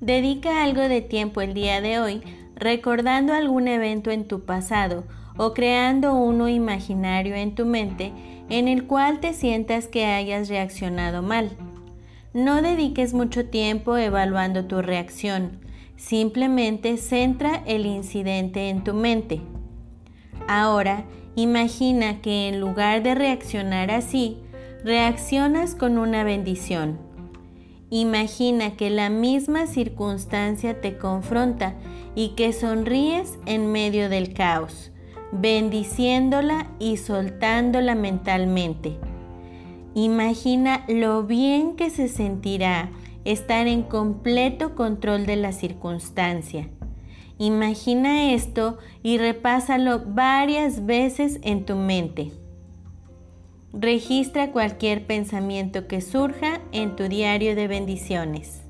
Dedica algo de tiempo el día de hoy recordando algún evento en tu pasado o creando uno imaginario en tu mente en el cual te sientas que hayas reaccionado mal. No dediques mucho tiempo evaluando tu reacción, simplemente centra el incidente en tu mente. Ahora, imagina que en lugar de reaccionar así, reaccionas con una bendición. Imagina que la misma circunstancia te confronta y que sonríes en medio del caos, bendiciéndola y soltándola mentalmente. Imagina lo bien que se sentirá estar en completo control de la circunstancia. Imagina esto y repásalo varias veces en tu mente. Registra cualquier pensamiento que surja en tu diario de bendiciones.